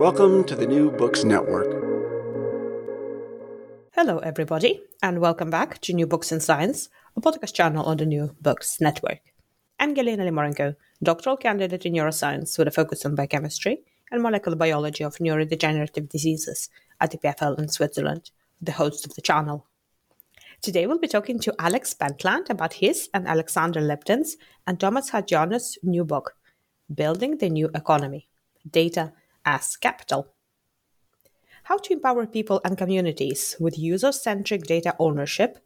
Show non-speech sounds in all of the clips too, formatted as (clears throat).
Welcome to the New Books Network. Hello, everybody, and welcome back to New Books in Science, a podcast channel on the New Books Network. I'm Galina Limorenko, doctoral candidate in neuroscience with a focus on biochemistry and molecular biology of neurodegenerative diseases at EPFL in Switzerland, the host of the channel. Today we'll be talking to Alex Pentland about his and Alexander Lipton's and Thomas Hardjono's new book, Building the New Economy Data as Capital how to empower people and communities with user centric data ownership,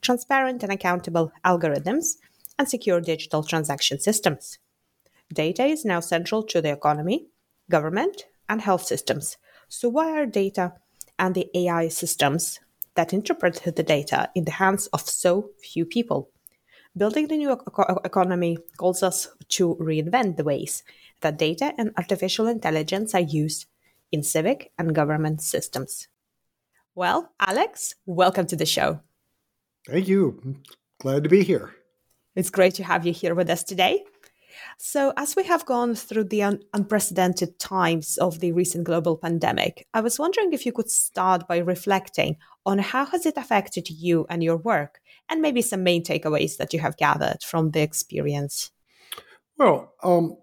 transparent and accountable algorithms, and secure digital transaction systems. Data is now central to the economy, government, and health systems. So, why are data and the AI systems that interpret the data in the hands of so few people? Building the new economy calls us to reinvent the ways that data and artificial intelligence are used in civic and government systems. Well, Alex, welcome to the show. Thank you. Glad to be here. It's great to have you here with us today. So, as we have gone through the un- unprecedented times of the recent global pandemic, I was wondering if you could start by reflecting on how has it affected you and your work, and maybe some main takeaways that you have gathered from the experience. Well, um,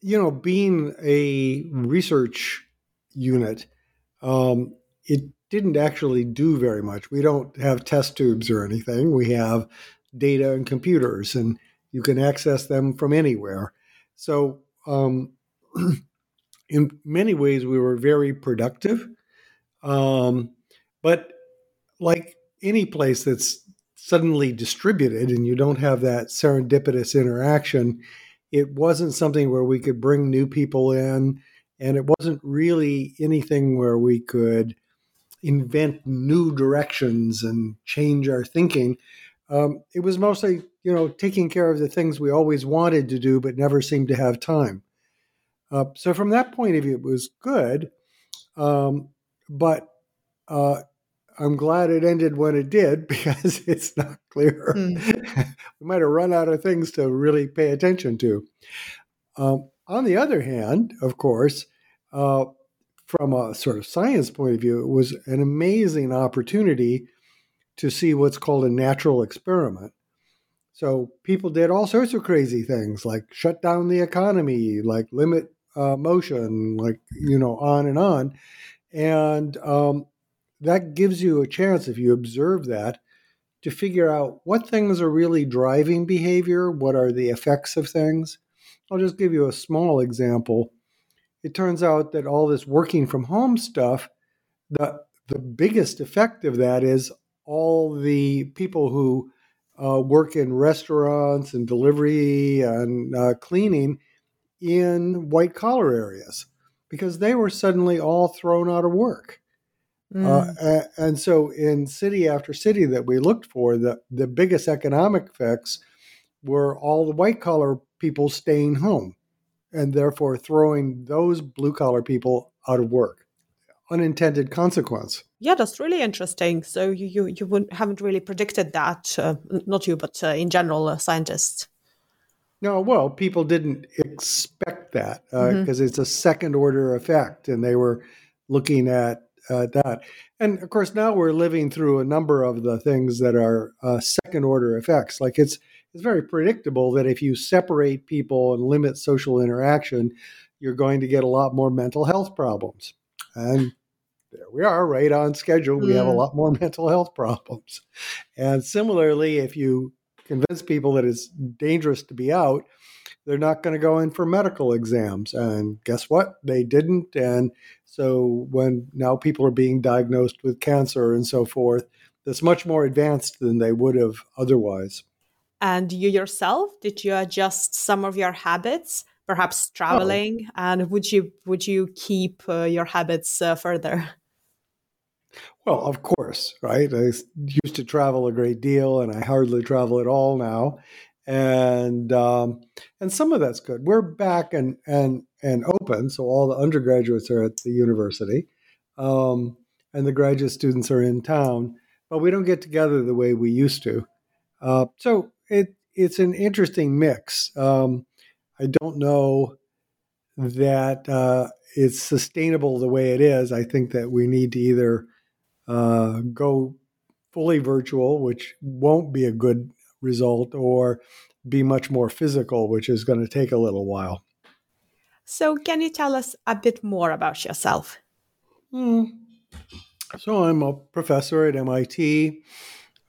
you know, being a research unit, um, it didn't actually do very much. We don't have test tubes or anything. We have data and computers, and you can access them from anywhere. So, um, (clears throat) in many ways, we were very productive. Um, but like any place that's suddenly distributed and you don't have that serendipitous interaction, it wasn't something where we could bring new people in and it wasn't really anything where we could invent new directions and change our thinking. Um, it was mostly, you know, taking care of the things we always wanted to do but never seemed to have time. Uh, so from that point of view, it was good, um, but uh, I'm glad it ended when it did (laughs) because it's not clear. Mm. we might have run out of things to really pay attention to. Um, on the other hand, of course, uh, from a sort of science point of view, it was an amazing opportunity to see what's called a natural experiment. So people did all sorts of crazy things, like shut down the economy, like limit uh, motion, like you know, on and on, and um, that gives you a chance if you observe that to figure out what things are really driving behavior, what are the effects of things. I'll just give you a small example. It turns out that all this working from home stuff, the the biggest effect of that is all the people who uh, work in restaurants and delivery and uh, cleaning in white collar areas because they were suddenly all thrown out of work. Uh, mm. Uh, and so, in city after city that we looked for, the, the biggest economic effects were all the white collar people staying home and therefore throwing those blue collar people out of work. Unintended consequence. Yeah, that's really interesting. So you you, you wouldn't, haven't really predicted that, uh, not you, but uh, in general, uh, scientists. No, well, people didn't expect that because uh, mm-hmm. it's a second order effect, and they were looking at that. And of course, now we're living through a number of the things that are uh, second order effects. Like it's it's very predictable that if you separate people and limit social interaction, you're going to get a lot more mental health problems. And there we are, right on schedule. We have a lot more (laughs) mental health problems. And similarly, if you convince people that it's dangerous to be out, they're not going to go in for medical exams. And guess what? They didn't. And so when now people are being diagnosed with cancer and so forth, that's much more advanced than they would have otherwise. And you yourself, did you adjust some of your habits perhaps traveling? Oh. And would you would you keep uh, your habits uh, further? Well, of course, right? I used to travel a great deal, and I hardly travel at all now. And um, and some of that's good. We're back and and and open, so all the undergraduates are at the university, um, and the graduate students are in town. But we don't get together the way we used to. Uh, so it it's an interesting mix. Um, I don't know that uh, it's sustainable the way it is. I think that we need to either uh, go fully virtual, which won't be a good result, or be much more physical, which is going to take a little while. So, can you tell us a bit more about yourself? Hmm. So, I'm a professor at MIT.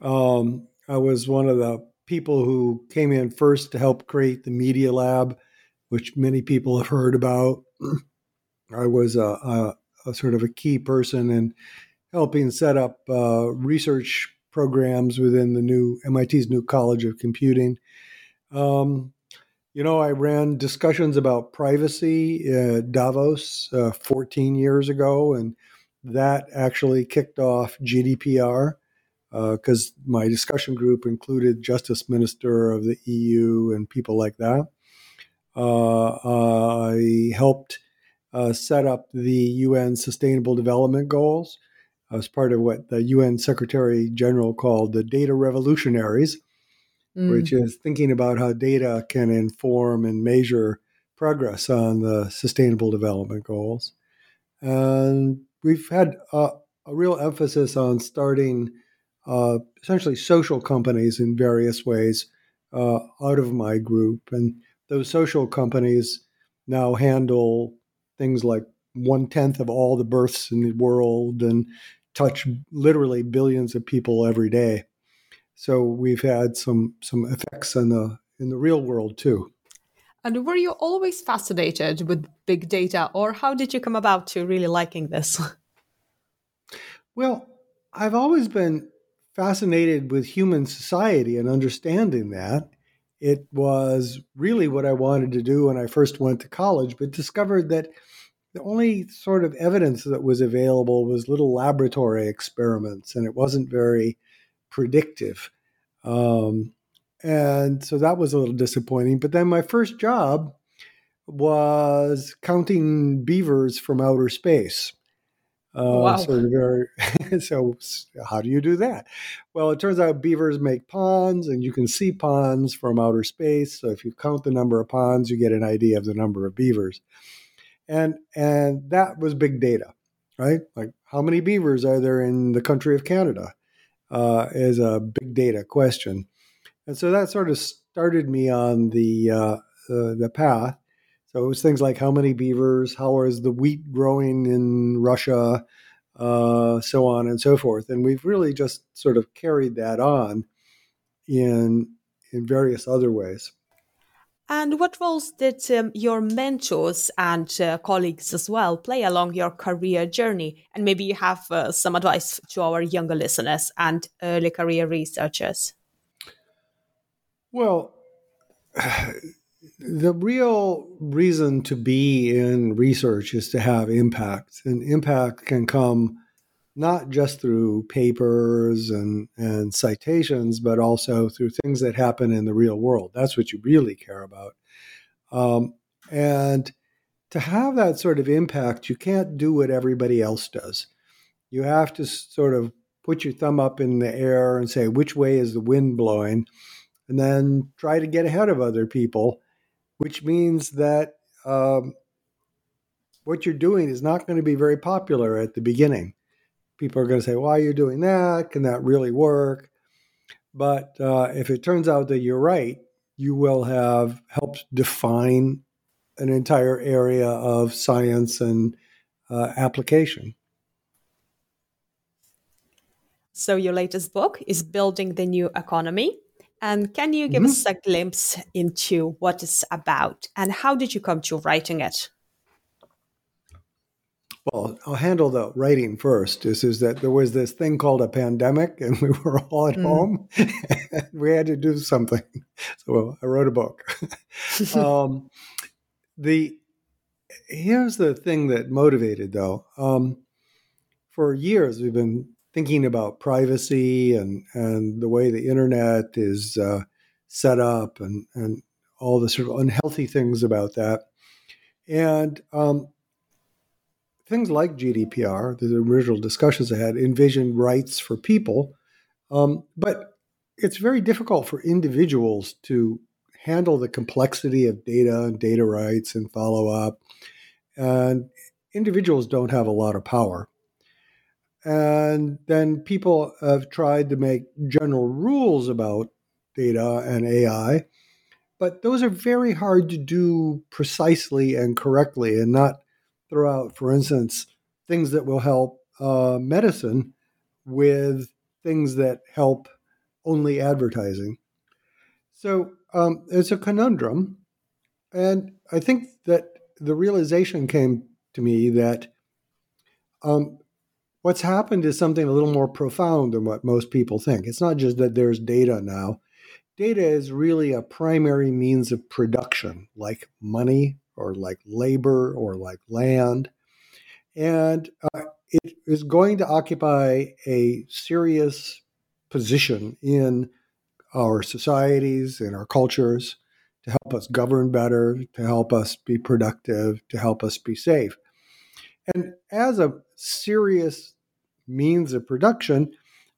Um, I was one of the people who came in first to help create the Media Lab, which many people have heard about. I was a, a, a sort of a key person in helping set up uh, research programs within the new MIT's new College of Computing. Um, you know, I ran discussions about privacy at Davos uh, 14 years ago, and that actually kicked off GDPR because uh, my discussion group included Justice Minister of the EU and people like that. Uh, I helped uh, set up the UN Sustainable Development Goals, as part of what the UN Secretary General called the data revolutionaries, mm. which is thinking about how data can inform and measure progress on the Sustainable Development Goals. And we've had a, a real emphasis on starting uh, essentially social companies in various ways uh, out of my group. And those social companies now handle things like one tenth of all the births in the world and touch literally billions of people every day. So we've had some some effects in the in the real world too. And were you always fascinated with big data, or how did you come about to really liking this? (laughs) Well, I've always been fascinated with human society and understanding that. It was really what I wanted to do when I first went to college, but discovered that the only sort of evidence that was available was little laboratory experiments, and it wasn't very predictive. Um, and so that was a little disappointing. But then my first job was counting beavers from outer space. Uh, wow. So, very, (laughs) so how do you do that? Well, it turns out beavers make ponds, and you can see ponds from outer space. So if you count the number of ponds, you get an idea of the number of beavers and and that was big data, right? Like how many beavers are there in the country of Canada uh, is a big data question, and so that sort of started me on the uh, uh, the path. So it was things like how many beavers, how is the wheat growing in Russia, uh, so on and so forth, and we've really just sort of carried that on in in various other ways. And what roles did um, your mentors and uh, colleagues as well play along your career journey? And maybe you have uh, some advice to our younger listeners and early career researchers. Well, (sighs) the real reason to be in research is to have impact, and impact can come not just through papers and, and citations, but also through things that happen in the real world. That's what you really care about. Um, and to have that sort of impact, you can't do what everybody else does. You have to sort of put your thumb up in the air and say, which way is the wind blowing? And then try to get ahead of other people, which means that um, what you're doing is not going to be very popular at the beginning people are going to say, why are you doing that? Can that really work? But uh, if it turns out that you're right, you will have helped define an entire area of science and uh, application. So, your latest book is Building the New Economy. And can you give mm-hmm. us a glimpse into what it's about and how did you come to writing it? Well, I'll handle the writing first. This is that there was this thing called a pandemic, and (laughs) we were all at mm. home. we had to do something, (laughs) so I wrote a book. (laughs) um, the here's the thing that motivated though. Um, for years, we've been thinking about privacy and and the way the internet is uh, set up and and all the sort of unhealthy things about that. And um, things like GDPR, the original discussions I had, envisioned rights for people. Um, but it's very difficult for individuals to handle the complexity of data and data rights and follow up. And individuals don't have a lot of power. And then people have tried to make general rules about data and AI, but those are very hard to do precisely and correctly and not throw out, for instance, things that will help uh, medicine with things that help only advertising. So um, it's a conundrum. And I think that the realization came to me that um, what's happened is something a little more profound than what most people think. It's not just that there's data now. Data is really a primary means of production, like money or like labor or like land. And uh, it is going to occupy a serious position in our societies, in our cultures, to help us govern better, to help us be productive, to help us be safe. And as a serious means of production,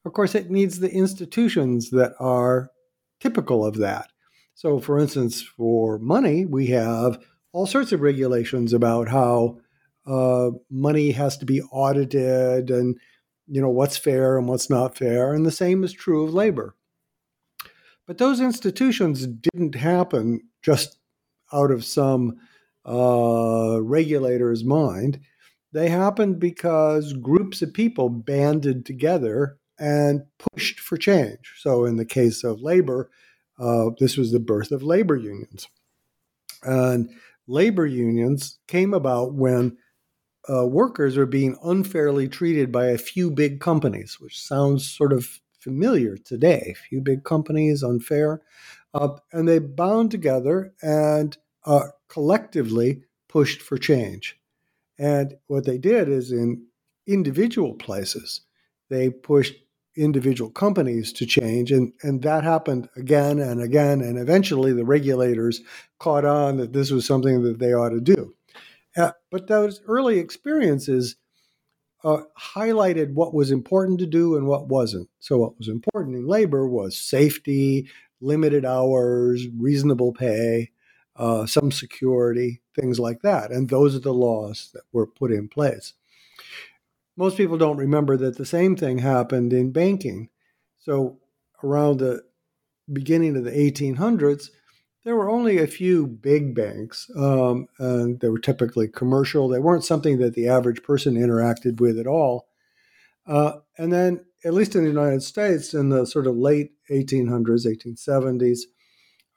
of course, it needs the institutions that are typical of that. So, for instance, for money, we have all sorts of regulations about how uh, money has to be audited and you know what's fair and what's not fair and the same is true of labor. But those institutions didn't happen just out of some uh, regulator's mind. They happened because groups of people banded together and pushed for change. So in the case of labor uh, this was the birth of labor unions. And labor unions came about when uh, workers are being unfairly treated by a few big companies, which sounds sort of familiar today. A few big companies, unfair. Uh, and they bound together and uh, collectively pushed for change. And what they did is in individual places, they pushed individual companies to change. And, and that happened again and again. And eventually the regulators caught on that this was something that they ought to do. Uh, but those early experiences uh, highlighted what was important to do and what wasn't. So, what was important in labor was safety, limited hours, reasonable pay, uh, some security, things like that. And those are the laws that were put in place. Most people don't remember that the same thing happened in banking. So, around the beginning of the 1800s, there were only a few big banks, um, and they were typically commercial. They weren't something that the average person interacted with at all. Uh, and then, at least in the United States, in the sort of late 1800s, 1870s,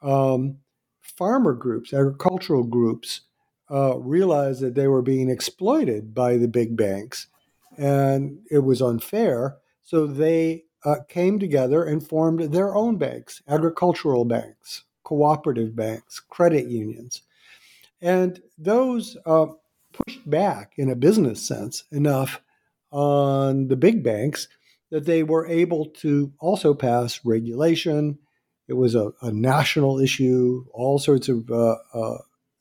um, farmer groups, agricultural groups, uh, realized that they were being exploited by the big banks, and it was unfair. So they uh, came together and formed their own banks, agricultural banks cooperative banks, credit unions. And those uh, pushed back in a business sense enough on the big banks that they were able to also pass regulation. It was a, a national issue, all sorts of uh, uh,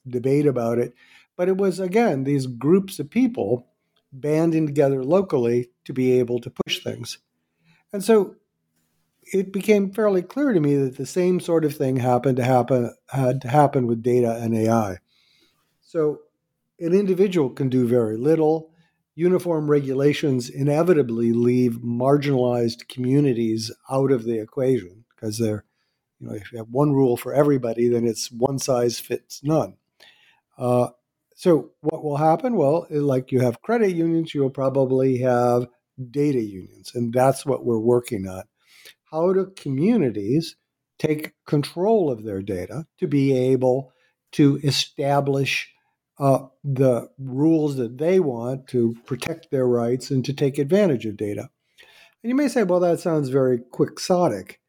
debate about it. But it was, again, these groups of people banding together locally to be able to push things. And so it became fairly clear to me that the same sort of thing happened to happen had to happen with data and AI. So an individual can do very little. Uniform regulations inevitably leave marginalized communities out of the equation because they're, you know, if you have one rule for everybody, then it's one size fits none. Uh, so what will happen? Well, like you have credit unions, you'll probably have data unions, and that's what we're working on how do communities take control of their data to be able to establish uh, the rules that they want to protect their rights and to take advantage of data. And you may say, well, that sounds very quixotic,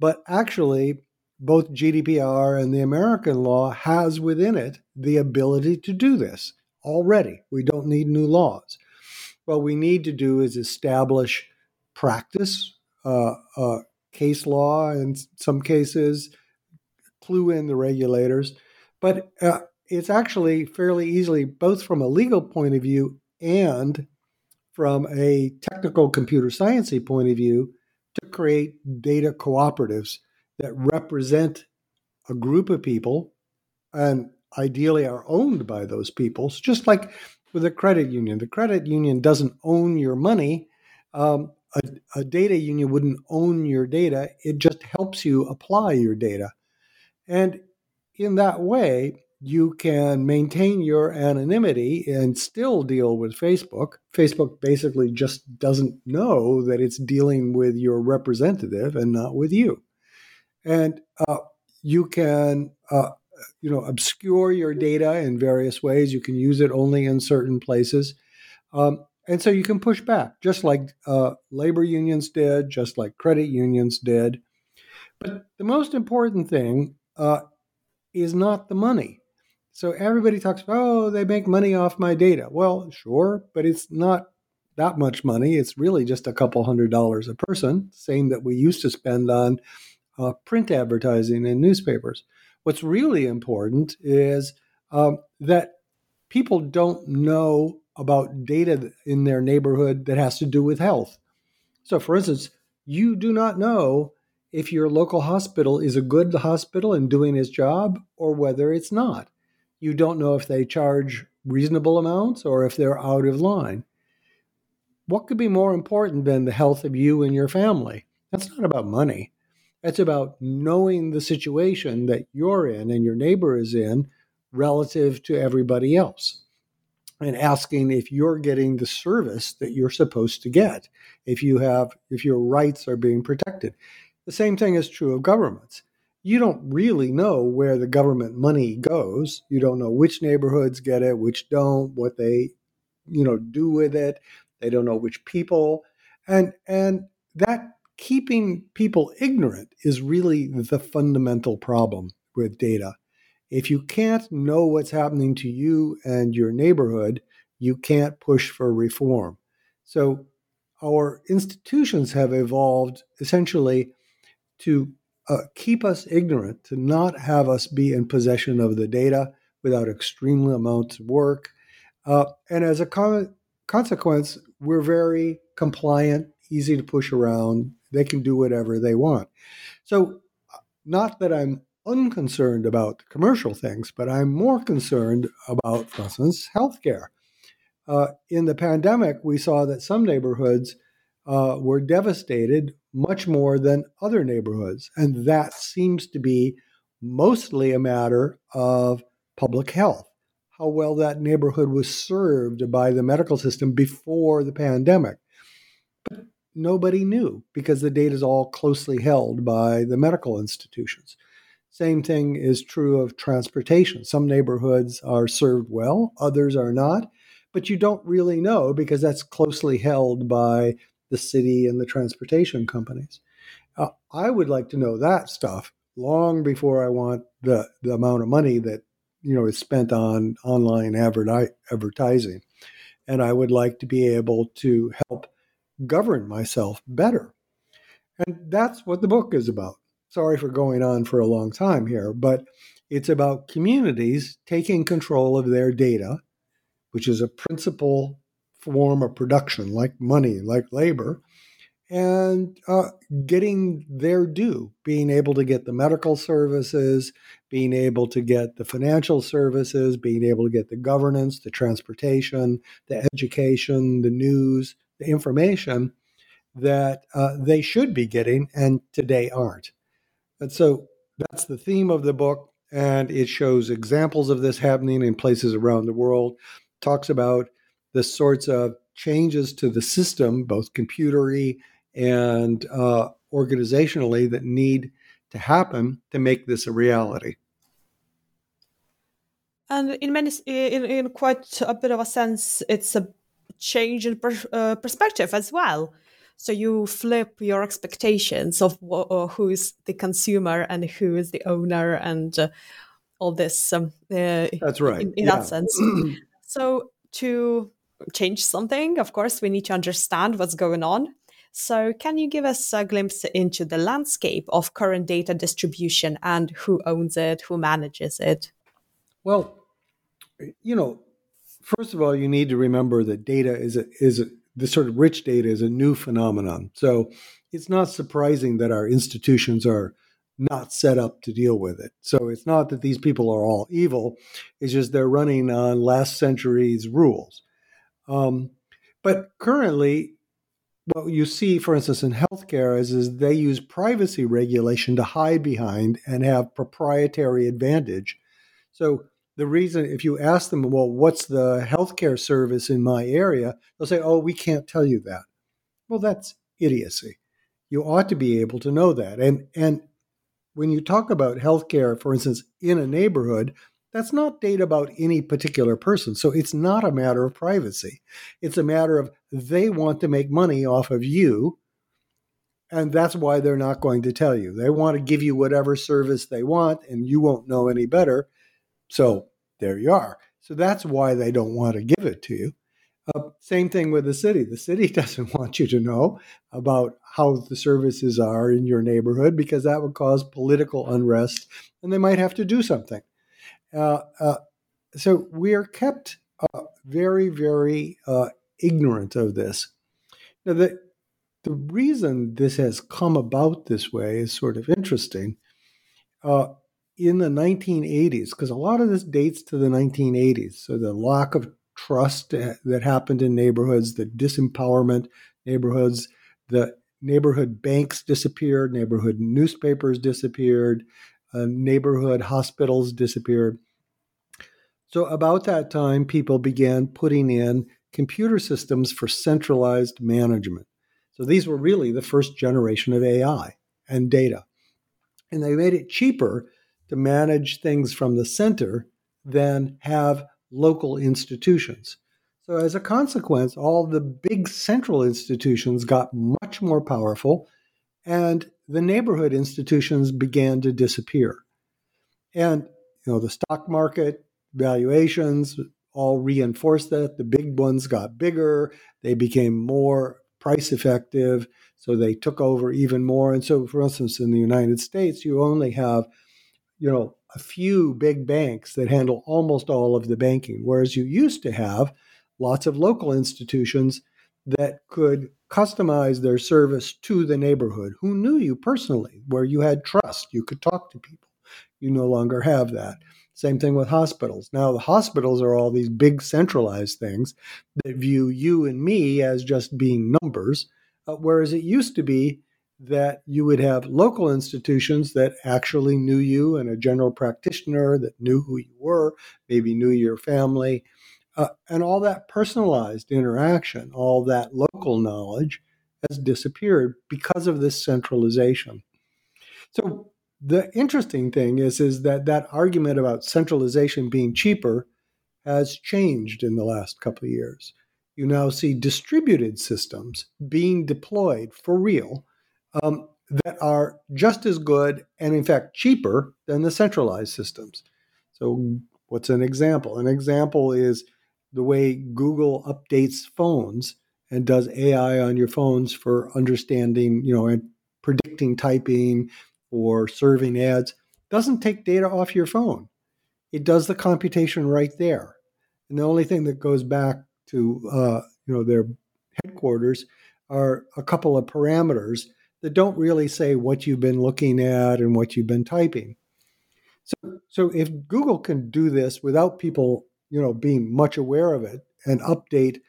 but actually, both GDPR and the American law has within it the ability to do this already. We don't need new laws. What we need to do is establish practice, uh, uh, case law in some cases, clue in the regulators. But uh, it's actually fairly easily, both from a legal point of view and from a technical computer sciencey point of view, to create data cooperatives that represent a group of people and ideally are owned by those people. It's just like with a credit union. The credit union doesn't own your money. Um, a, a, data union wouldn't own your data. It just helps you apply your data. And in that way, you can maintain your anonymity and still deal with Facebook. Facebook basically just doesn't know that it's dealing with your representative and not with you. And uh, you can, uh, you know, obscure your data in various ways. You can use it only in certain places. Um, and so you can push back, just like uh, labor unions did, just like credit unions did. But the most important thing uh, is not the money. So everybody talks oh, they make money off my data. Well, sure, but it's not that much money. It's really just a couple hundred dollars a person, same that we used to spend on uh, print advertising in newspapers. What's really important is um, that people don't know about data in their neighborhood that has to do with health. So, for instance, you do not know if your local hospital is a good hospital and doing its job or whether it's not. You don't know if they charge reasonable amounts or if they're out of line. What could be more important than the health of you and your family? That's not about money. It's about knowing the situation that you're in and your neighbor is in relative to everybody else and asking if you're getting the service that you're supposed to get if you have if your rights are being protected the same thing is true of governments. You don't really know where the government money goes. You don't know which neighborhoods get it, which don't, what they, you know, do with it. They don't know which people. And and that keeping people ignorant is really the fundamental problem with data. If you can't know what's happening to you and your neighborhood, you can't push for reform. So our institutions have evolved essentially to uh, keep us ignorant, to not have us be in possession of the data without extreme amounts of work. Uh, and as a con- consequence, we're very compliant, easy to push around. They can do whatever they want. So, not that I'm unconcerned about commercial things, but I'm more concerned about, for instance, healthcare. Uh, in the pandemic, we saw that some neighborhoods uh, were devastated much more than other neighborhoods. And that seems to be mostly a matter of public health, how well that neighborhood was served by the medical system before the pandemic. Nobody knew because the data is all closely held by the medical institutions. Same thing is true of transportation. Some neighborhoods are served well, others are not, but you don't really know because that's closely held by the city and the transportation companies. Uh, I would like to know that stuff long before I want the, the amount of money that you know is spent on online advertising, and I would like to be able to help govern myself better. And that's what the book is about. Sorry for going on for a long time here, but it's about communities taking control of their data, which is a principal form of production, like money, like labor, and uh, getting their due, being able to get the medical services, being able to get the financial services, being able to get the governance, the transportation, the education, the news, the information that uh, they should be getting and today aren't. And so that's the theme of the book. And it shows examples of this happening in places around the world, talks about the sorts of changes to the system, both computery and uh, organizationally, that need to happen to make this a reality. And in many, in, in quite a bit of a sense, it's a change in per, uh, perspective as well. So you flip your expectations of wh- who is the consumer and who is the owner and uh, all this. Um, uh, That's right. In, in yeah. that sense. so to change something, of course, we need to understand what's going on. So, can you give us a glimpse into the landscape of current data distribution and who owns it, who manages it? Well, you know, first of all, you need to remember that data is a, is a, the sort of rich data is a new phenomenon. So, it's not surprising that our institutions are not set up to deal with it. So it's not that these people are all evil, it's just they're running on last century's rules. Um, but currently, what you see, for instance, in healthcare is, is they use privacy regulation to hide behind and have proprietary advantage. So the reason, if you ask them, well, what's the healthcare service in my area? They'll say, oh, we can't tell you that. Well, that's idiocy. You ought to be able to know that. And and when you talk about healthcare, for instance, in a neighborhood, that's not data about any particular person. So it's not a matter of privacy. It's a matter of they want to make money off of you. And that's why they're not going to tell you. They want to give you whatever service they want, and you won't know any better. So there you are. So that's why they don't want to give it to you. Uh, same thing with the city. The city (laughs) doesn't want you to know about how the services are in your neighborhood because that would cause political unrest and they might have to do something. Uh, uh, so we are kept uh, very, very uh, ignorant of this. Now, the, the reason this has come about this way is sort of interesting. Uh, in the 1980s, because a lot of this dates to the 1980s, so the lack of trust that happened in neighborhoods, the disempowerment neighborhoods, the neighborhood banks disappeared, neighborhood newspapers disappeared, uh, neighborhood hospitals disappeared. So, about that time, people began putting in computer systems for centralized management. So, these were really the first generation of AI and data. And they made it cheaper to manage things from the center than have local institutions. So, as a consequence, all the big central institutions got much more powerful, and the neighborhood institutions began to disappear. And you know, the stock market valuations all reinforced that. The big ones got bigger, they became more price effective, so they took over even more. And so, for instance, in the United States, you only have, you know, a few big banks that handle almost all of the banking, whereas you used to have lots of local institutions that could customize their service to the neighborhood who knew you personally, where you had trust, you could talk to people. You no longer have that. Same thing with hospitals. Now, the hospitals are all these big centralized things that view you and me as just being numbers, uh, whereas it used to be that you would have local institutions that actually knew you and a general practitioner that knew who you were, maybe knew your family. Uh, and all that personalized interaction, all that local knowledge has disappeared because of this centralization. So the interesting thing is, is that that argument about centralization being cheaper has changed in the last couple of years. You now see distributed systems being deployed for real um, that are just as good and, in fact, cheaper than the centralized systems. So, what's an example? An example is the way Google updates phones and does AI on your phones for understanding, you know, and predicting typing or serving ads. Doesn't take data off your phone. It does the computation right there. And the only thing that goes back to, uh, you know, their headquarters are a couple of parameters that don't really say what you've been looking at and what you've been typing. So, so if Google can do this without people, you know, being much aware of it and update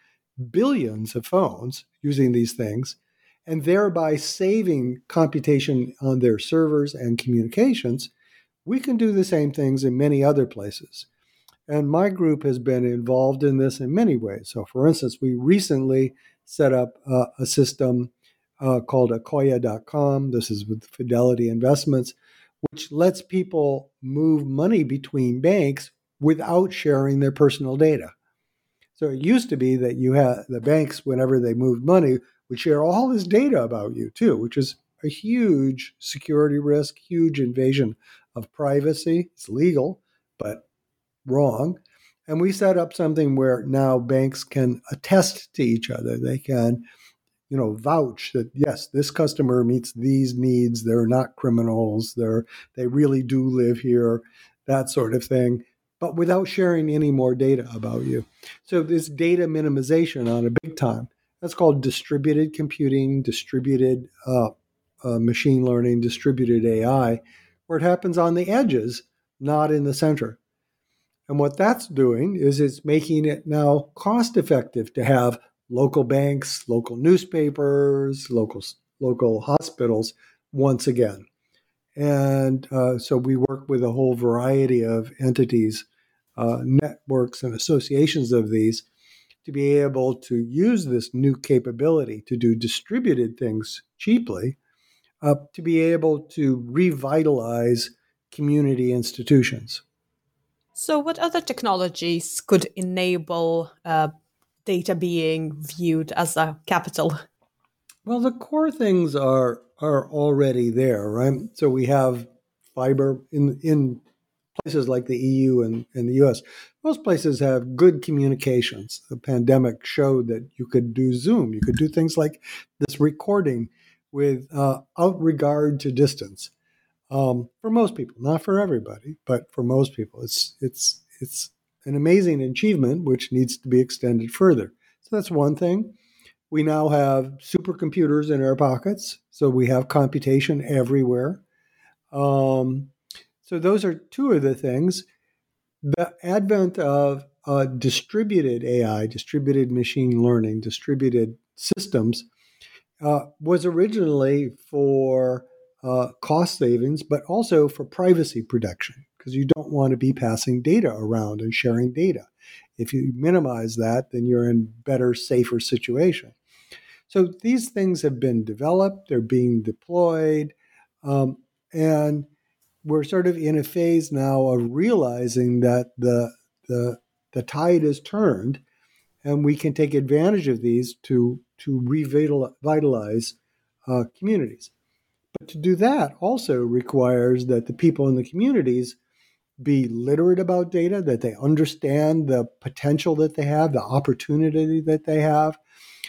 billions of phones using these things, and thereby saving computation on their servers and communications, we can do the same things in many other places. And my group has been involved in this in many ways. So, for instance, we recently set up uh, a system uh, called Akoya.com. This is with Fidelity Investments, which lets people move money between banks without sharing their personal data. So it used to be that you had the banks, whenever they moved money, would share all this data about you too, which is a huge security risk, huge invasion of privacy. It's legal, but wrong. And we set up something where now banks can attest to each other. They can, you know, vouch that yes, this customer meets these needs. They're not criminals. They're they really do live here, that sort of thing, but without sharing any more data about you. So this data minimization on a big time. That's called distributed computing, distributed uh, uh, machine learning, distributed AI, where it happens on the edges, not in the center. And what that's doing is it's making it now cost effective to have local banks, local newspapers, local local hospitals once again. And uh, so we work with a whole variety of entities, uh, networks, and associations of these to be able to use this new capability to do distributed things cheaply, uh, to be able to revitalize community institutions. So, what other technologies could enable uh, data being viewed as a capital? Well, the core things are are already there, right? So we have fiber in in places like the EU and, and the US. Most places have good communications. The pandemic showed that you could do Zoom, you could do things like this recording with uh, regard to distance um, for most people, not for everybody, but for most people. It's it's it's an amazing achievement which needs to be extended further. So that's one thing. We now have supercomputers in our pockets, so we have computation everywhere. Um, so those are two of the things. The advent of uh, distributed AI, distributed machine learning, distributed systems uh, was originally for uh, cost savings, but also for privacy protection, because you don't want to be passing data around and sharing data. If you minimize that, then you're in a better, safer situation. So these things have been developed, they're being deployed, um, and we're sort of in a phase now of realizing that the the the tide is turned, and we can take advantage of these to to revitalize uh, communities. But to do that also requires that the people in the communities be literate about data, that they understand the potential that they have, the opportunity that they have.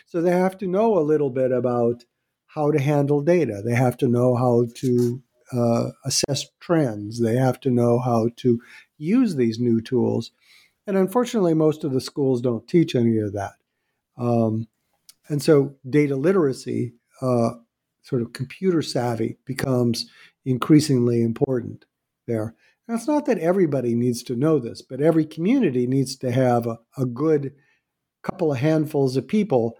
So they have to know a little bit about how to handle data. They have to know how to uh, assess trends. They have to know how to use these new tools. And unfortunately, most of the schools don't teach any of that. Um, and so data literacy uh, sort of computer savvy becomes increasingly important there. Now, it's not that everybody needs to know this, but every community needs to have a, a good couple of handfuls of people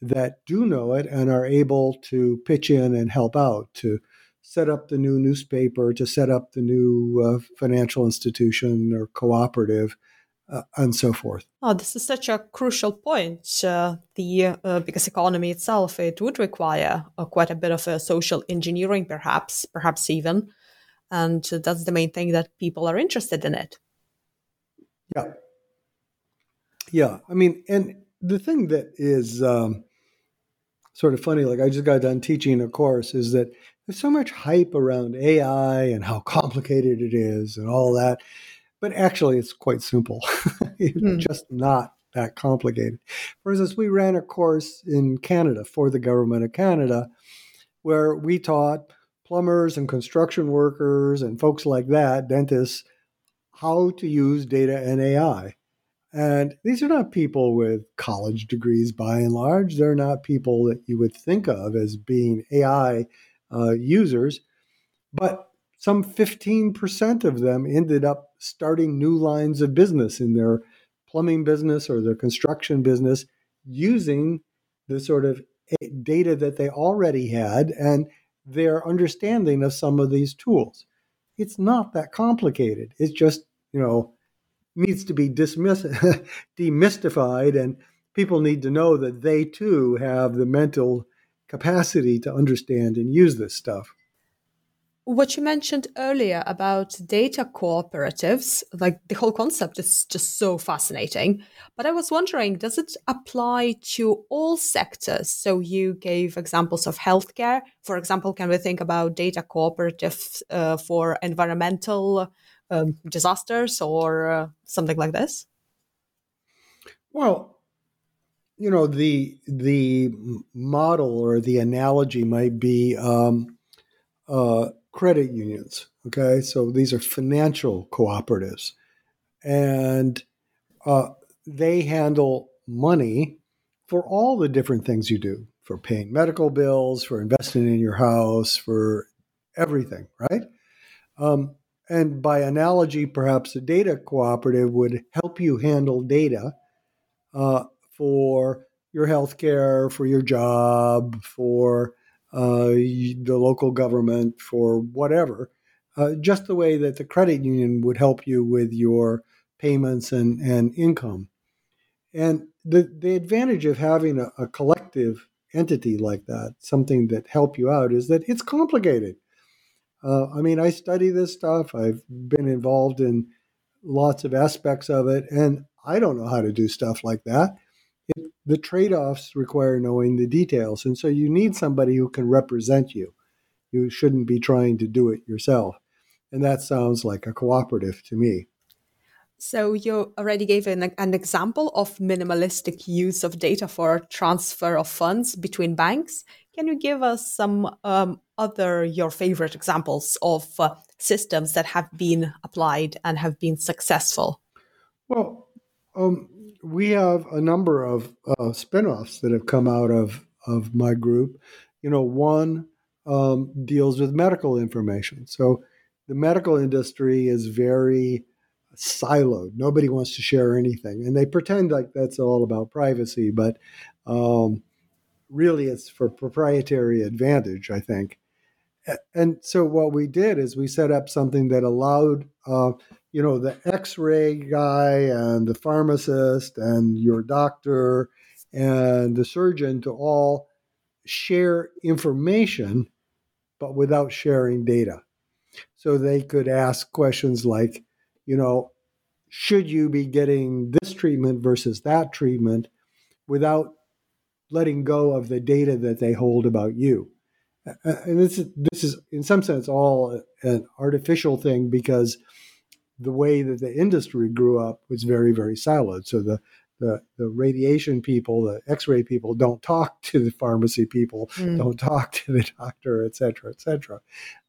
that do know it and are able to pitch in and help out to set up the new newspaper, to set up the new uh, financial institution or cooperative, uh, and so forth. Oh, this is such a crucial point. Uh, the uh, because economy itself it would require uh, quite a bit of a social engineering, perhaps, perhaps even, and that's the main thing that people are interested in it. Yeah, yeah. I mean, and the thing that is um, sort of funny, like I just got done teaching a course, is that there's so much hype around AI and how (laughs) complicated it is and all that but actually it's quite simple. (laughs) it's hmm. just not that complicated. For instance, we ran a course in Canada for the government of Canada where we taught plumbers and construction workers and folks like that, dentists, how to use data and AI. And these are not people with college degrees by and large. They're not people that you would think of as being AI uh, users. But some 15% of them ended up starting new lines of business in their plumbing business or their construction business using the sort of data that they already had and their understanding of some of these tools. It's not that complicated. It's just, you know, needs to be dismiss- (laughs) demystified and people need to know that they too have the mental capacity to understand and use this stuff. What you mentioned earlier about data cooperatives, like the whole concept is just so fascinating. But I was wondering, does it apply to all sectors? So you gave examples of healthcare. For example, can we think about data cooperatives uh, for environmental um, disasters or uh, something like this? Well, you know the the model or the analogy might be um, uh, credit unions. Okay, so these are financial cooperatives, and uh, they handle money for all the different things you do for paying medical bills, for investing in your house, for everything, right? Um, and by analogy, perhaps a data cooperative would help you handle data uh, for your healthcare, for your job, for uh, the local government, for whatever, uh, just the way that the credit union would help you with your payments and, and income. And the, the advantage of having a, a collective entity like that, something that help you out, is that it's complicated. Uh, I mean, I study this stuff. I've been involved in lots of aspects of it, and I don't know how to do stuff like that. It, the trade offs require knowing the details. And so you need somebody who can represent you. You shouldn't be trying to do it yourself. And that sounds like a cooperative to me. So you already gave an, an example of minimalistic use of data for transfer of funds between banks. Can you give us some um, other your favorite examples of uh, systems that have been applied and have been successful? Well, um, we have a number of uh, spin-offs that have come out of of my group. You know, one um, deals with medical information. So the medical industry is very siloed. Nobody wants to share anything, and they pretend like that's all about privacy, but um, really, it's for proprietary advantage. I think. And so what we did is we set up something that allowed uh, you know, the x ray guy and the pharmacist and your doctor and the surgeon to all share information, but without sharing data. So they could ask questions like, you know, should you be getting this treatment versus that treatment without letting go of the data that they hold about you? And this is, this is in some sense all an artificial thing because the way that the industry grew up was very, very siloed. So the the, the radiation people, the X-ray people, don't talk (laughs) to the pharmacy people, mm. don't talk to the doctor, et cetera, et cetera.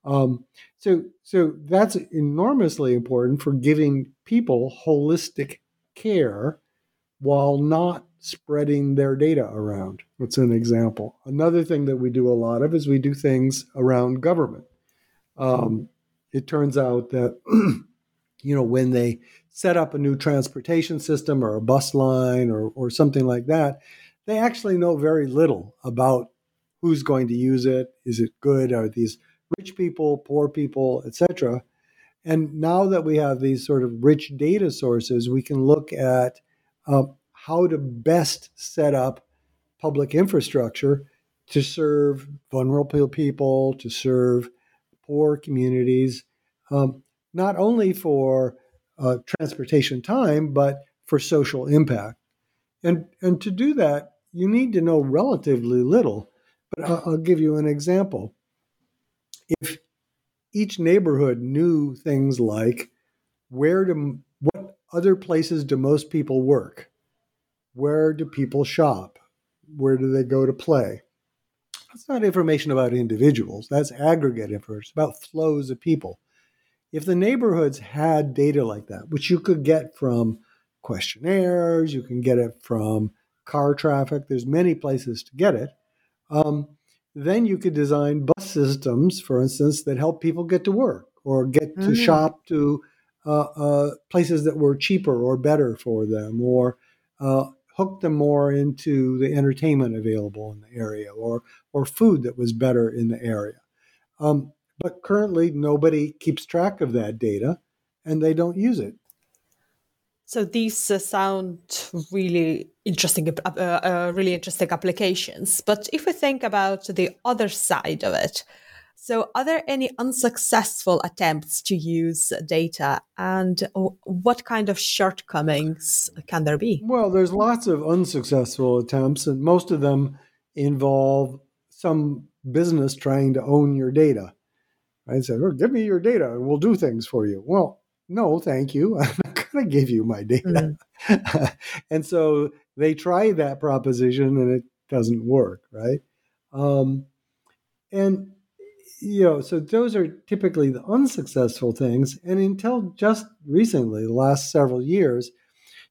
Um, so, so that's enormously important for giving people holistic care while not spreading their data around. That's an example. Another thing that we do a lot of is we do things around government. Um, it turns out that (clears throat) you know, when they set up a new transportation system or a bus line or, or something like that, they actually know very little about who's going to use it. Is it good? Are these rich people, poor people, etc.? And now that we have these sort of rich data sources, we can look at uh, how to best set up public infrastructure to serve vulnerable people, to serve poor communities. Um, not only for uh, transportation time, but for social impact. And, and to do that, you need to know relatively little. But I'll, I'll give you an example. If each neighborhood knew things like where do what other places do most people work? Where do people shop? Where do they go to play? That's not information about individuals. That's aggregate information about flows of people. If the neighborhoods had data like that, which you could get from questionnaires, you can get it from car traffic, there's many places to get it. Um, then you could design bus systems, for instance, that help people get to work or get to mm-hmm. shop to uh, uh, places that were cheaper or better for them, or uh, hook them more into the entertainment available in the area, or or food that was better in the area. Um, but currently, nobody keeps track of that data and they don't use it. So these uh, sound really interesting, uh, uh, really interesting applications. But if we think about the other side of it, So, are there any unsuccessful attempts to use data, and what kind of shortcomings can there be? Well, there's lots of unsuccessful attempts, and most of them involve some business trying to own your data. I said, oh, give me your data and we'll do things for you. Well, no, thank you. (laughs) I'm not going to give you my data. Mm-hmm. (laughs) and so they try that proposition and it doesn't work, right? Um, and you know, so those are typically the unsuccessful things. And until just recently, the last several years,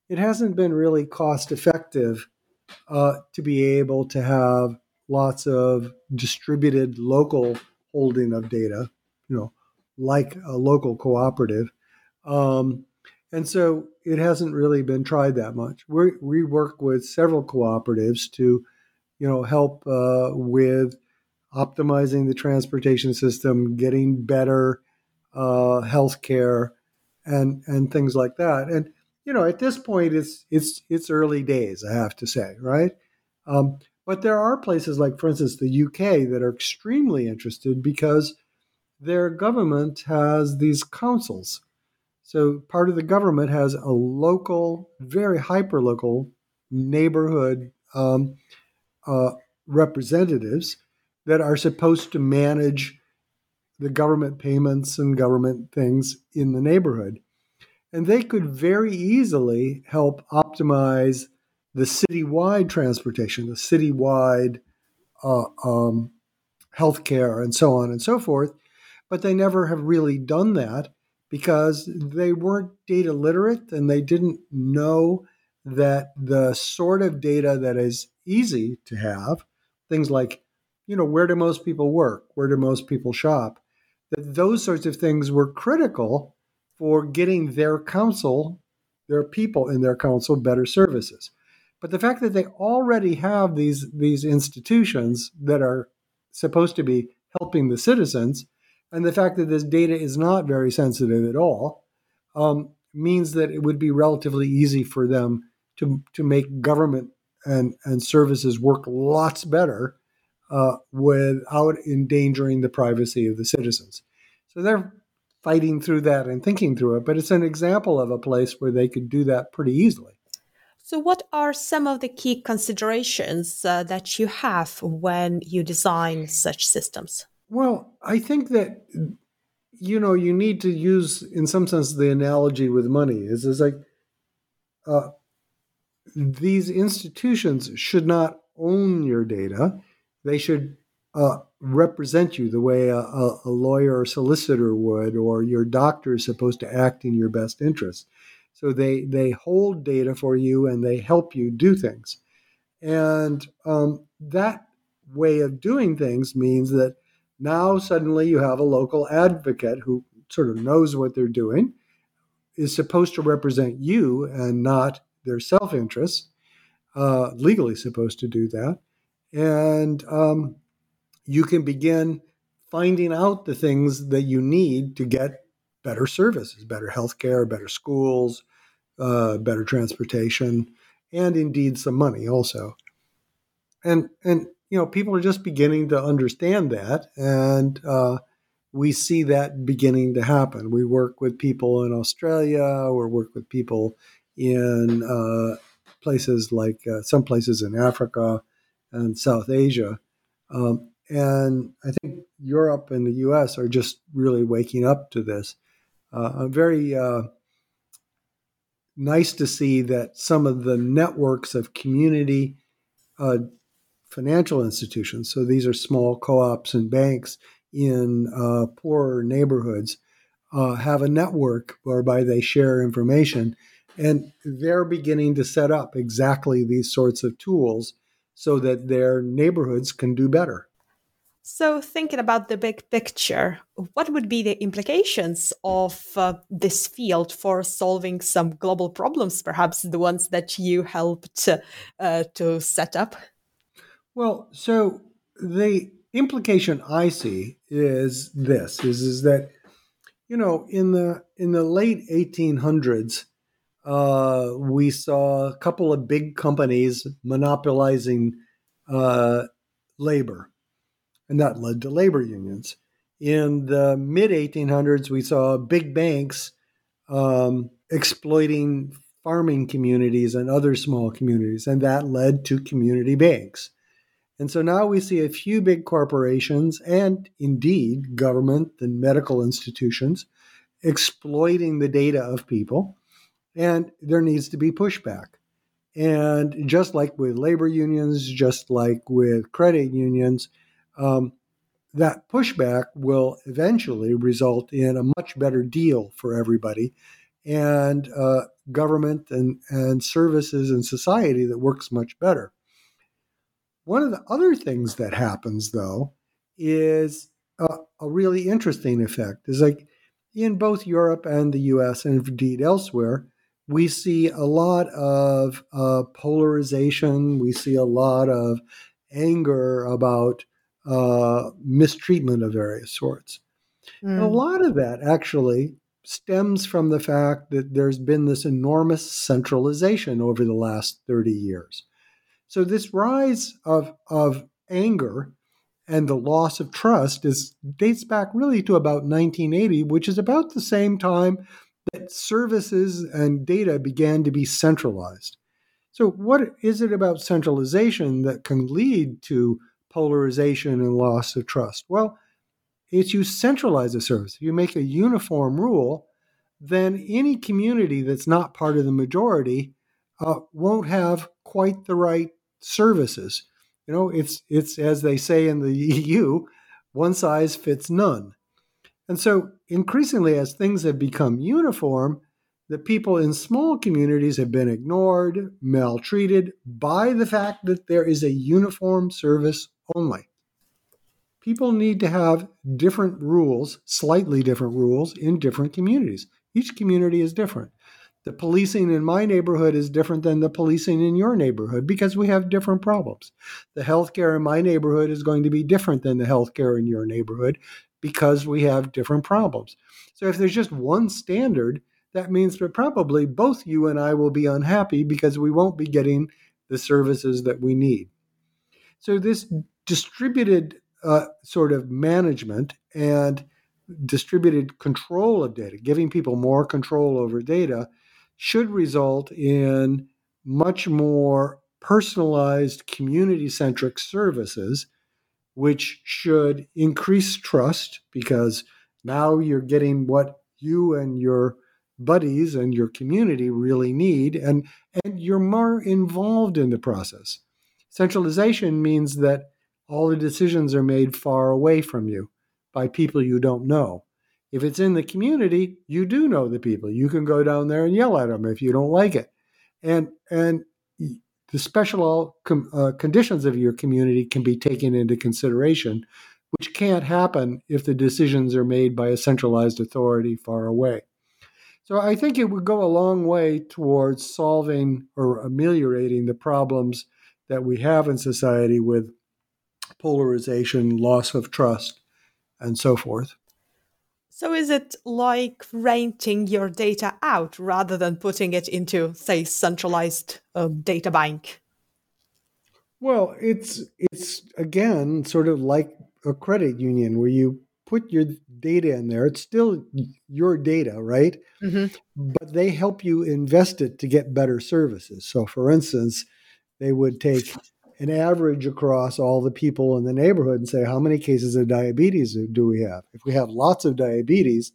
it hasn't been really cost effective uh, to be able to have lots of distributed local holding of data, you know, like a local cooperative. Um, and so it hasn't really been tried that much. we we work with several cooperatives to, you know, help uh, with optimizing the transportation system, getting better uh, health care, and and things like that. And you know, at this point, it's it's it's early days. I have to say, right? Um, but there are places like, for instance, the UK that are extremely interested because their government has these councils. So part of the government has a local, very hyper local neighborhood um, uh, representatives that are supposed to manage the government payments and government things in the neighborhood. And they could very easily help optimize the citywide transportation, the citywide uh, um, healthcare, and so on and so forth. But they never have really done that because they weren't data literate and they didn't know that the sort of data that is easy to have, things like you know, where do most people work? Where do most people shop? That those sorts of things were critical for getting their council, their people in their council, better services. But the fact that they already have these these institutions that are supposed to be helping the citizens, and the fact that this data is not very sensitive at all, um, means that it would be relatively easy for them to to make government and and services work lots better uh, without endangering the privacy of the citizens. So they're fighting through that and thinking through it, but it's an example of a place where they could do that pretty easily. So, what are some of the key considerations uh, that you have when you design such systems? Well, I think that you know you need to use, in some sense, the analogy with money is is like uh, these institutions should not own your data; they should uh, represent you the way a, a, lawyer or solicitor would, or your doctor is supposed to act in your best interest. So they they hold data for you and they help you do things, and um, that way of doing things means that now suddenly you have a local advocate who sort of knows what they're doing, is supposed to represent you and not their self interest, uh, legally supposed to do that and um, you can begin finding out the things that you need to get better services, better healthcare, better schools, uh, better transportation, and indeed some money also. And and you know people are just beginning to understand that, and uh, we see that beginning to happen. We work with people in Australia, we work with people in uh, places like uh, some places in Africa and South Asia. Um, and I think Europe and the US are just really waking up to this. Uh, I'm very uh, nice to see that some of the networks of community uh, financial institutions, so these are small co ops and banks in uh, poorer neighborhoods, uh, have a network whereby they share information. And they're beginning to set up exactly these sorts of tools so that their neighborhoods can do better. So, thinking about the big picture, what would be the implications of uh, this field for solving some global problems, perhaps the ones that you helped uh, to set up? Well, so the implication I see is this: is is that you know in the in the late 1800s, uh, we saw a couple of big companies monopolizing uh, labor, and that led to labor unions. In the mid 1800s, we saw big banks um, exploiting farming communities and other small communities, and that led to community banks. And so now we see a few big corporations and indeed government and medical institutions exploiting the data of people, and there needs to be pushback. And just like with labor unions, just like with credit unions, um, that pushback will eventually result in a much better deal for everybody and uh, government and, and services and society that works much better. One of the other things that happens, though, is a, a really interesting effect. Is like in both Europe and the US, and indeed elsewhere, we see a lot of uh, polarization. We see a lot of anger about uh, mistreatment of various sorts. Mm. a lot of that actually stems from the fact that there's been this enormous centralization over the last 30 years. So, this rise of, of anger and the loss of trust is dates back really to about 1980, which is about the same time that services and data began to be centralized. So, what is it about centralization that can lead to polarization and loss of trust? Well, it's you centralize a service. You make a uniform rule, then any community that's not part of the majority uh, won't have quite the right services. You know, it's it's as they say in the (laughs) EU, one size fits none. And so increasingly as things have become uniform, the people in small communities have been ignored, maltreated by the fact that there is a uniform service only. People need to have different rules, slightly different rules in different communities. Each community is different. The policing in my neighborhood is different than the policing in your neighborhood because we have different problems. The healthcare in my neighborhood is going to be different than the healthcare in your neighborhood because we have different problems. So if there's just one standard, that means that probably both you and I will be unhappy because we won't be getting the services that we need. So this distributed uh, sort of management and distributed control of data, giving people more control over data, should result in much more personalized, community centric services, which should increase trust because now you're getting what you and your buddies and your community really need, and, and you're more involved in the process. Centralization means that all the decisions are made far away from you by people you don't know. If it's in the community, you do know the people. You can go down there and yell at them if you don't like it. And and the special com, uh, conditions of your community can be taken into consideration, which can't happen if the decisions are made by a centralized authority far away. So I think it would go a long way towards solving or ameliorating the problems that we have in society with polarization, loss of trust, and so forth. So is it like renting your data out rather than putting it into, say, centralized uh, data bank? Well, it's it's again sort of like a credit union where you put your data in there. It's still your data, right? Mm-hmm. But they help you invest it to get better services. So, for instance, they would take an average across all the people in the neighborhood and say, how many cases of diabetes do we have? If we have lots of diabetes,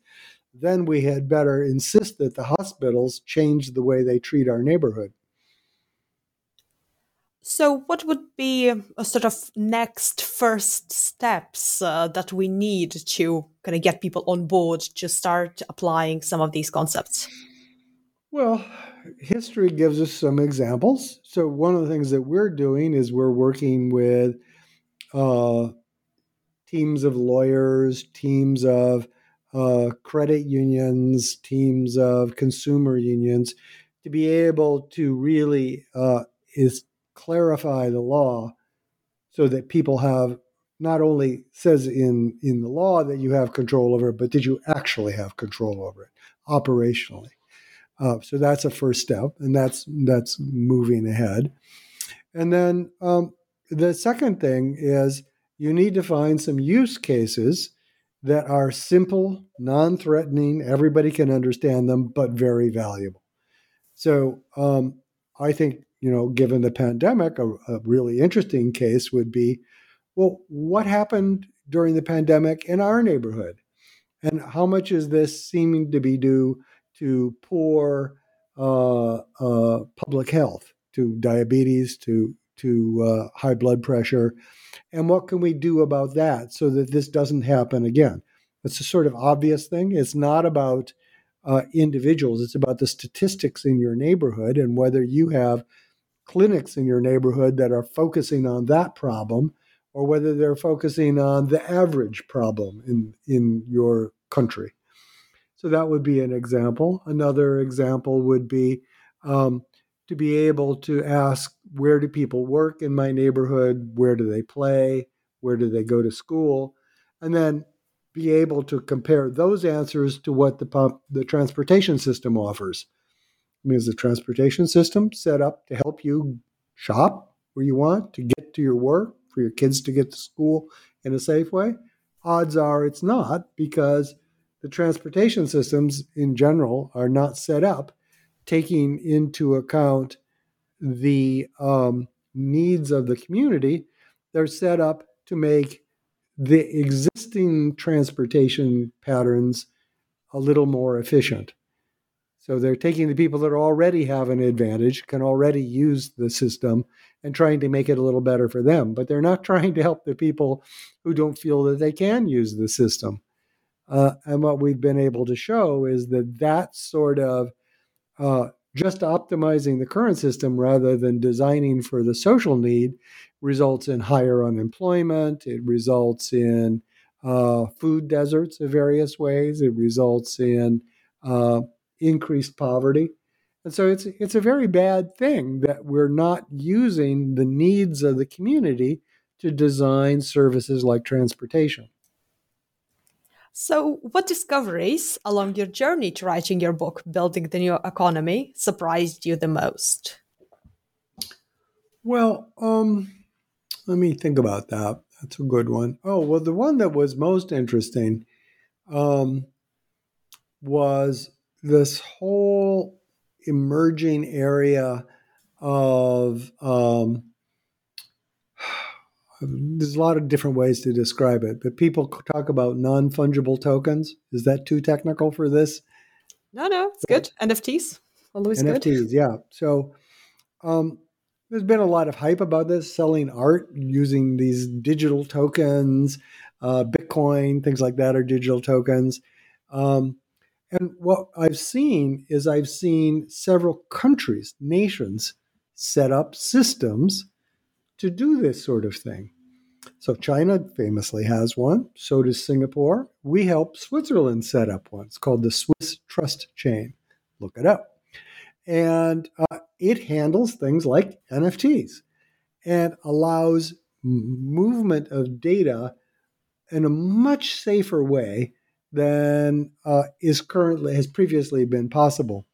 then we had better insist that the hospitals change the way they treat our neighborhood. So, what would be a sort of next first steps uh, that we need to kind of get people on board to start applying some of these concepts? Well, history gives us some examples. So, one of the things that we're doing is we're working with uh, teams of lawyers, teams of uh, credit unions, teams of consumer unions to be able to really uh, is clarify the law so that people have not only says in in the law that you have control over it, but did you actually have control over it operationally? Uh, so that's a first step, and that's that's moving ahead. And then um, the second thing is you need to find some use cases that are simple, non threatening, everybody can understand them, but very valuable. So um, I think, you know, given the pandemic, a, a really interesting case would be well, what happened during the pandemic in our neighborhood? And how much is this seeming to be due to poor uh, uh, public health, to diabetes, to to uh, high blood pressure, and what can we do about that so that this doesn't happen again? It's a sort of obvious thing. It's not about uh, individuals. It's about the statistics in your neighborhood and whether you have clinics in your neighborhood that are focusing on that problem or whether they're focusing on the average problem in, in your country. So that would be an example. Another example would be um, to be able to ask where do people work in my neighborhood? Where do they play? Where do they go to school? And then be able to compare those answers to what the, the transportation system offers. I mean, is the transportation system set up to help you shop where you want, to get to your work, for your kids to get to school in a safe way? Odds are it's not because the transportation systems in general are not set up taking into account the um, needs of the community, they're set up to make the existing transportation patterns a little more efficient. So they're taking the people that already have an advantage, can already use the system, and trying to make it a little better for them. But they're not (laughs) trying to help the people who don't feel that they can use the system. Uh, and what we've been able to show is that that sort of uh, just optimizing the current system rather than designing for the social need results in higher unemployment. It results in uh, food deserts of various ways. It results in uh, increased poverty. And so it's it's a very bad thing that we're not using the needs of the community to design services like transportation. So, what discoveries along your journey to writing your book, Building the New Economy, surprised you the most? Well, um, let me think about that. That's a good one. Oh, well, the one that was most interesting um, was this whole emerging area of um, there's a lot of different ways to describe it, but people talk about non fungible tokens. Is that too technical for this? No, no, it's good. NFTs, always NFTs, good. yeah. So um, there's been a lot of hype about this, selling art using these digital tokens, uh, Bitcoin, things like that are digital tokens. Um, and what I've seen is I've seen several countries, nations, set up systems to do this sort of thing. So China famously has one. So does Singapore. We helped Switzerland set up one. It's called the Swiss Trust Chain. Look it up. And uh, it handles things like NFTs and allows movement of data in a much safer way than uh, is currently has previously been possible.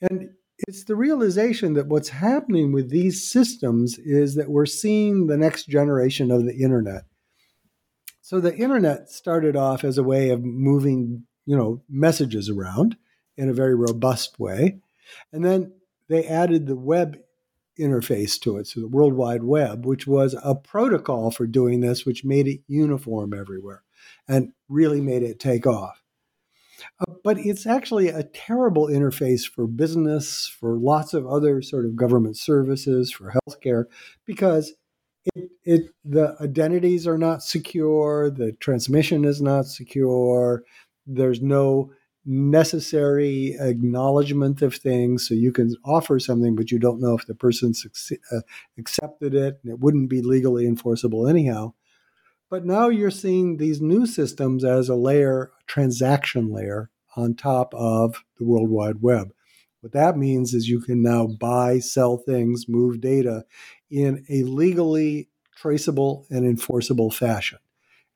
And it's the realization that what's happening with these systems is that we're seeing the next generation of the internet. So the internet started off as a way of moving, you know, messages around in a very robust way. And then they added the web interface to it, so the World Wide Web, which was a protocol for doing this, which made it uniform everywhere and really made it take off. Uh, but it's actually a terrible interface for business, for lots of other sort of government services, for healthcare, because it, it the identities are not secure, the transmission is not secure, there's no necessary acknowledgement of things. So you can offer something, but you don't know if the person uh, accepted it, and it wouldn't be legally enforceable anyhow. But now you're seeing these new systems as a layer, a transaction layer on top of the World Wide Web. What that means is you can now buy, sell things, move data in a legally traceable and enforceable fashion.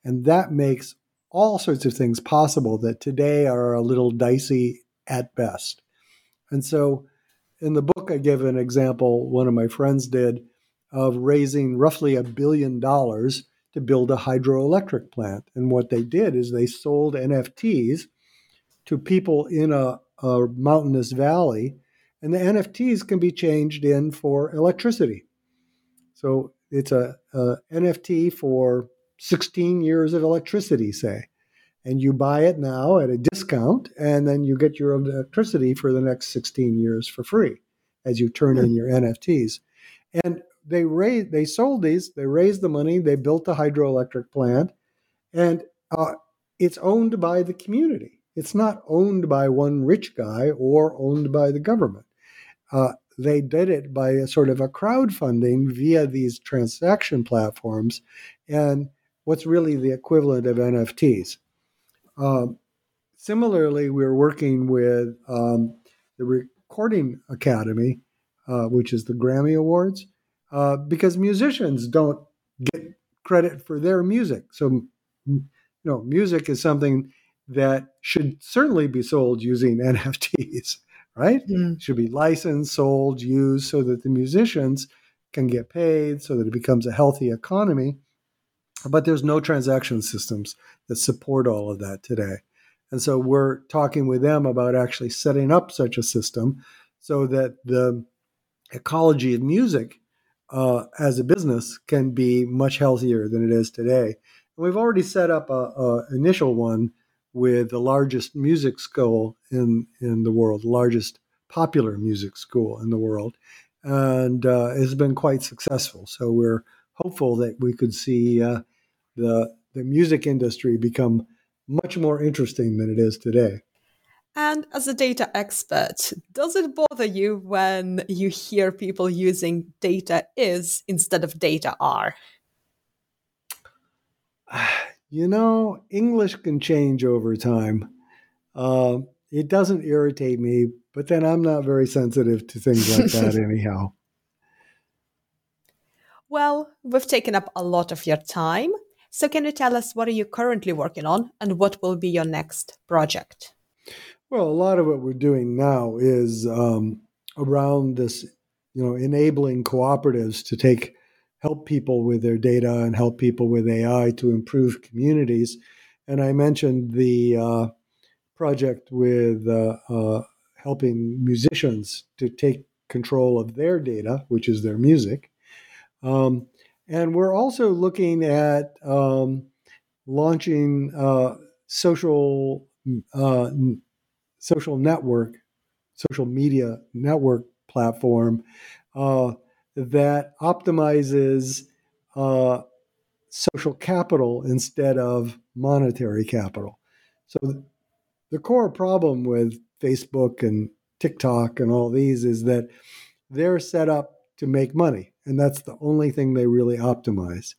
And that makes all sorts of things possible that today are a little dicey at best. And so in the book, I give an example one of my friends did of raising roughly a billion dollars to build a hydroelectric plant. And what they did is they sold NFTs to people in a, a mountainous valley, and the NFTs can be changed in for electricity. So it's a, a NFT for 16 years of electricity, say. And you buy it now at a discount, and then you get your electricity for the next 16 years for free as you turn in hmm. your NFTs. And they raised, they sold these, they raised the money, they built the hydroelectric plant, and uh, it's owned by the community. It's not owned by one rich guy or owned by the government. Uh, they did it by a sort of a crowdfunding via these transaction platforms and what's really the equivalent of NFTs. Um, similarly, we're working with um, the Recording Academy, uh, which is the Grammy Awards, uh, because musicians don't get credit for their music. So, you know, music is something that should certainly be sold using (laughs) NFTs, right? Mm. Should be licensed, sold, used so that the musicians can get paid, so that it becomes a healthy economy. But there's no transaction systems that support all of that today. And so we're talking with them about actually setting up such a system so that the ecology of music uh, as a business can be much healthier than it is today. And we've already set up a, a initial one with the largest music school in in the world, largest popular music school in the world, and uh, it's been quite successful. So we're hopeful that we could see uh, the the music industry become much more interesting than it is today. And as a data expert, does it bother you when you hear people using data is instead of data are? (sighs) You know, English can change over time. Uh, it doesn't irritate me, but then I'm not very sensitive to things like (laughs) that, anyhow. Well, we've taken up a lot of your time. So, can you tell us what are you currently working on and what will be your next project? Well, a lot of what we're doing now is um, around this, you know, enabling cooperatives to take help people with their data and help people with AI to improve communities. And I mentioned the uh, project with uh, uh, helping musicians to take control of their data, which is their music. Um, and we're also looking at um, launching uh, social uh, social network, social media network platform uh, that optimizes uh, social capital instead of monetary capital. So the core problem with Facebook and TikTok and all these is that they're set up to make money, and that's the only thing they really optimize.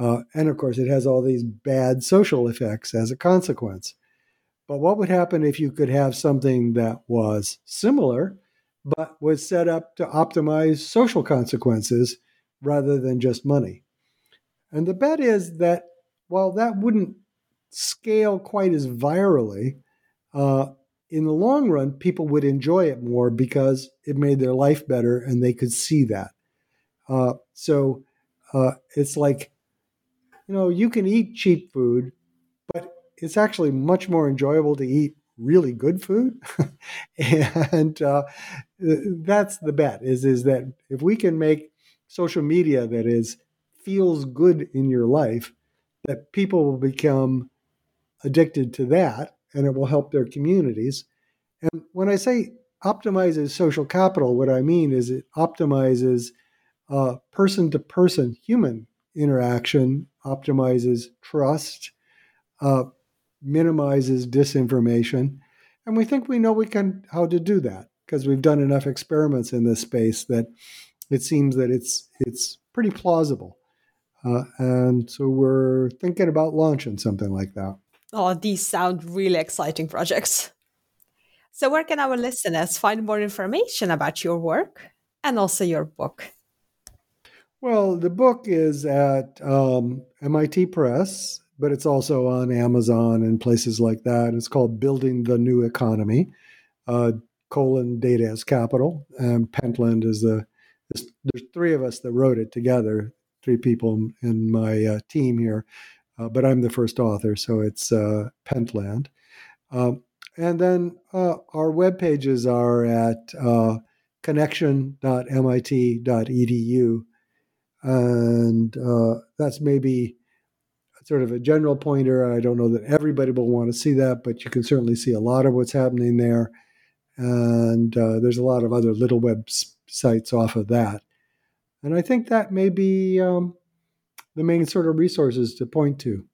Uh, and of course, it has all these bad social effects as a consequence. But what would happen if you could have something that was similar but was set up to optimize social consequences rather than just money. And the bet is that while that wouldn't scale quite as virally, uh, in the long run, people would enjoy it more because it made their life better and they could see that. Uh, so uh, it's like, you know, you can eat cheap food, it's actually much more enjoyable to eat really good food. (laughs) And uh, that's the bet is is that if we can make social media that is feels good in your life that people will become addicted to that and it will help their communities. And when i say optimizes social capital what i mean is it optimizes person to person human interaction optimizes trust uh, minimizes disinformation. And we think we know we can how to do that because we've done enough experiments in this space that it seems that it's it's pretty plausible. Uh, and so we're thinking about launching something like that. Oh, these sound really exciting projects. So, where can our listeners find more information about your work and also your book? Well, the book is at um, MIT Press, but it's also on Amazon and places like that. It's called Building the New Economy. Uh, colon Data as Capital, and Pentland is the. There's three of us that wrote it together. three people in my uh, team here, uh, but I'm the first author, so it's uh, Pentland. Um, and then uh, our web pages are at uh, connection.mit.edu. And that's maybe sort of a general pointer. I don't know that everybody will want to see that, but you can certainly see a lot of what's happening there. And uh, there's a lot of other little websites off of that. And I think that may be um, the main sort of resources to point to.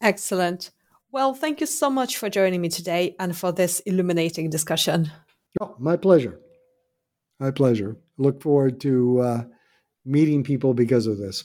Excellent. Well, thank you so much for joining me today and for this illuminating discussion. Oh, my pleasure. My pleasure. Look forward to uh, meeting people because of this.